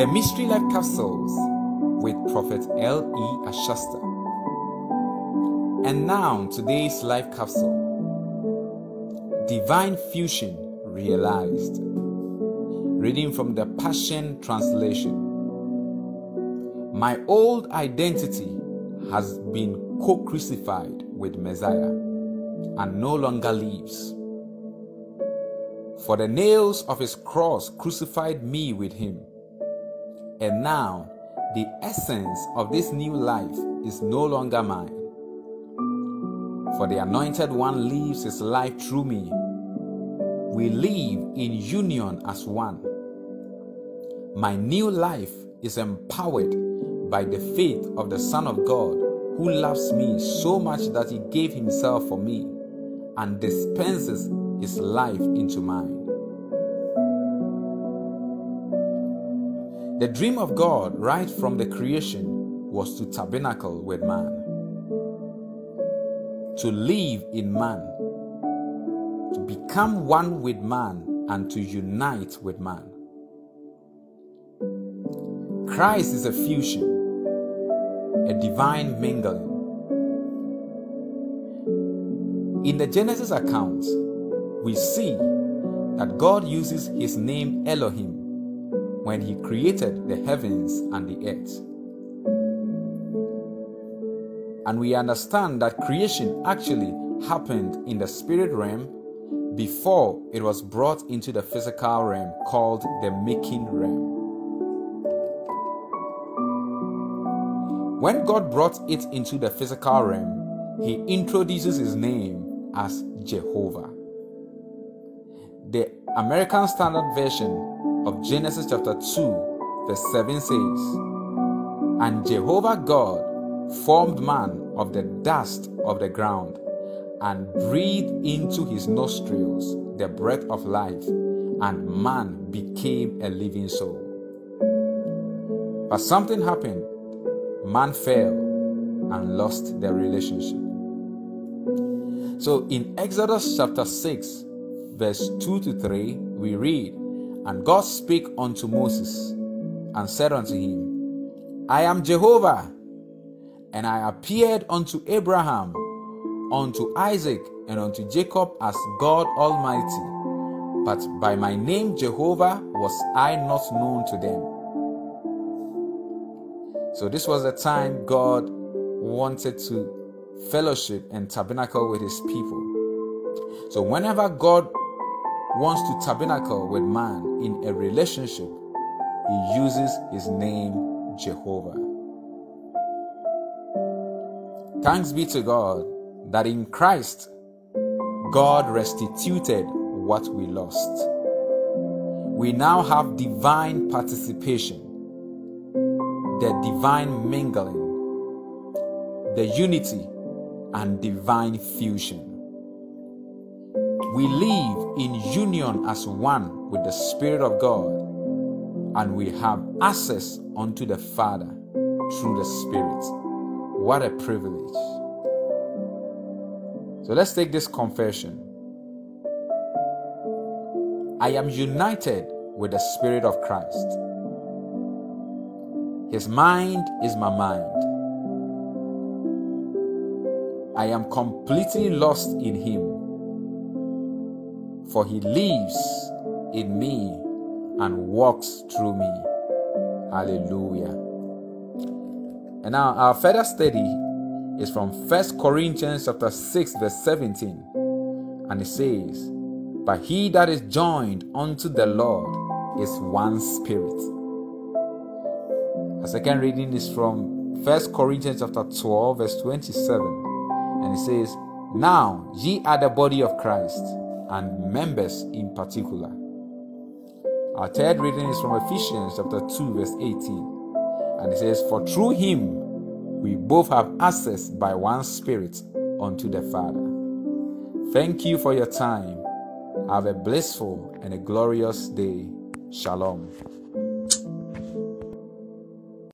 The Mystery Life Capsules with Prophet L.E. Ashasta. And now, today's life capsule Divine Fusion Realized. Reading from the Passion Translation. My old identity has been co crucified with Messiah and no longer lives. For the nails of his cross crucified me with him. And now, the essence of this new life is no longer mine. For the Anointed One lives his life through me. We live in union as one. My new life is empowered by the faith of the Son of God who loves me so much that he gave himself for me and dispenses his life into mine. The dream of God, right from the creation, was to tabernacle with man, to live in man, to become one with man, and to unite with man. Christ is a fusion, a divine mingling. In the Genesis account, we see that God uses his name Elohim when he created the heavens and the earth. And we understand that creation actually happened in the spirit realm before it was brought into the physical realm called the making realm. When God brought it into the physical realm, he introduces his name as Jehovah. The American Standard Version of Genesis chapter 2, verse 7 says, And Jehovah God formed man of the dust of the ground and breathed into his nostrils the breath of life, and man became a living soul. But something happened. Man fell and lost their relationship. So in Exodus chapter 6, verse 2 to 3, we read, and God spake unto Moses and said unto him, I am Jehovah, and I appeared unto Abraham, unto Isaac, and unto Jacob as God Almighty. But by my name Jehovah was I not known to them. So, this was the time God wanted to fellowship and tabernacle with his people. So, whenever God wants to tabernacle with man in a relationship, he uses his name Jehovah. Thanks be to God that in Christ, God restituted what we lost. We now have divine participation, the divine mingling, the unity, and divine fusion. We live in union as one with the Spirit of God, and we have access unto the Father through the Spirit. What a privilege. So let's take this confession. I am united with the Spirit of Christ. His mind is my mind. I am completely lost in Him for he lives in me and walks through me. Hallelujah. And now our further study is from First Corinthians chapter 6 verse 17 and it says, "But he that is joined unto the Lord is one spirit." A second reading is from First Corinthians chapter 12 verse 27 and it says, "Now ye are the body of Christ and members in particular. Our third reading is from Ephesians chapter 2, verse 18. And it says, For through him we both have access by one Spirit unto the Father. Thank you for your time. Have a blissful and a glorious day. Shalom.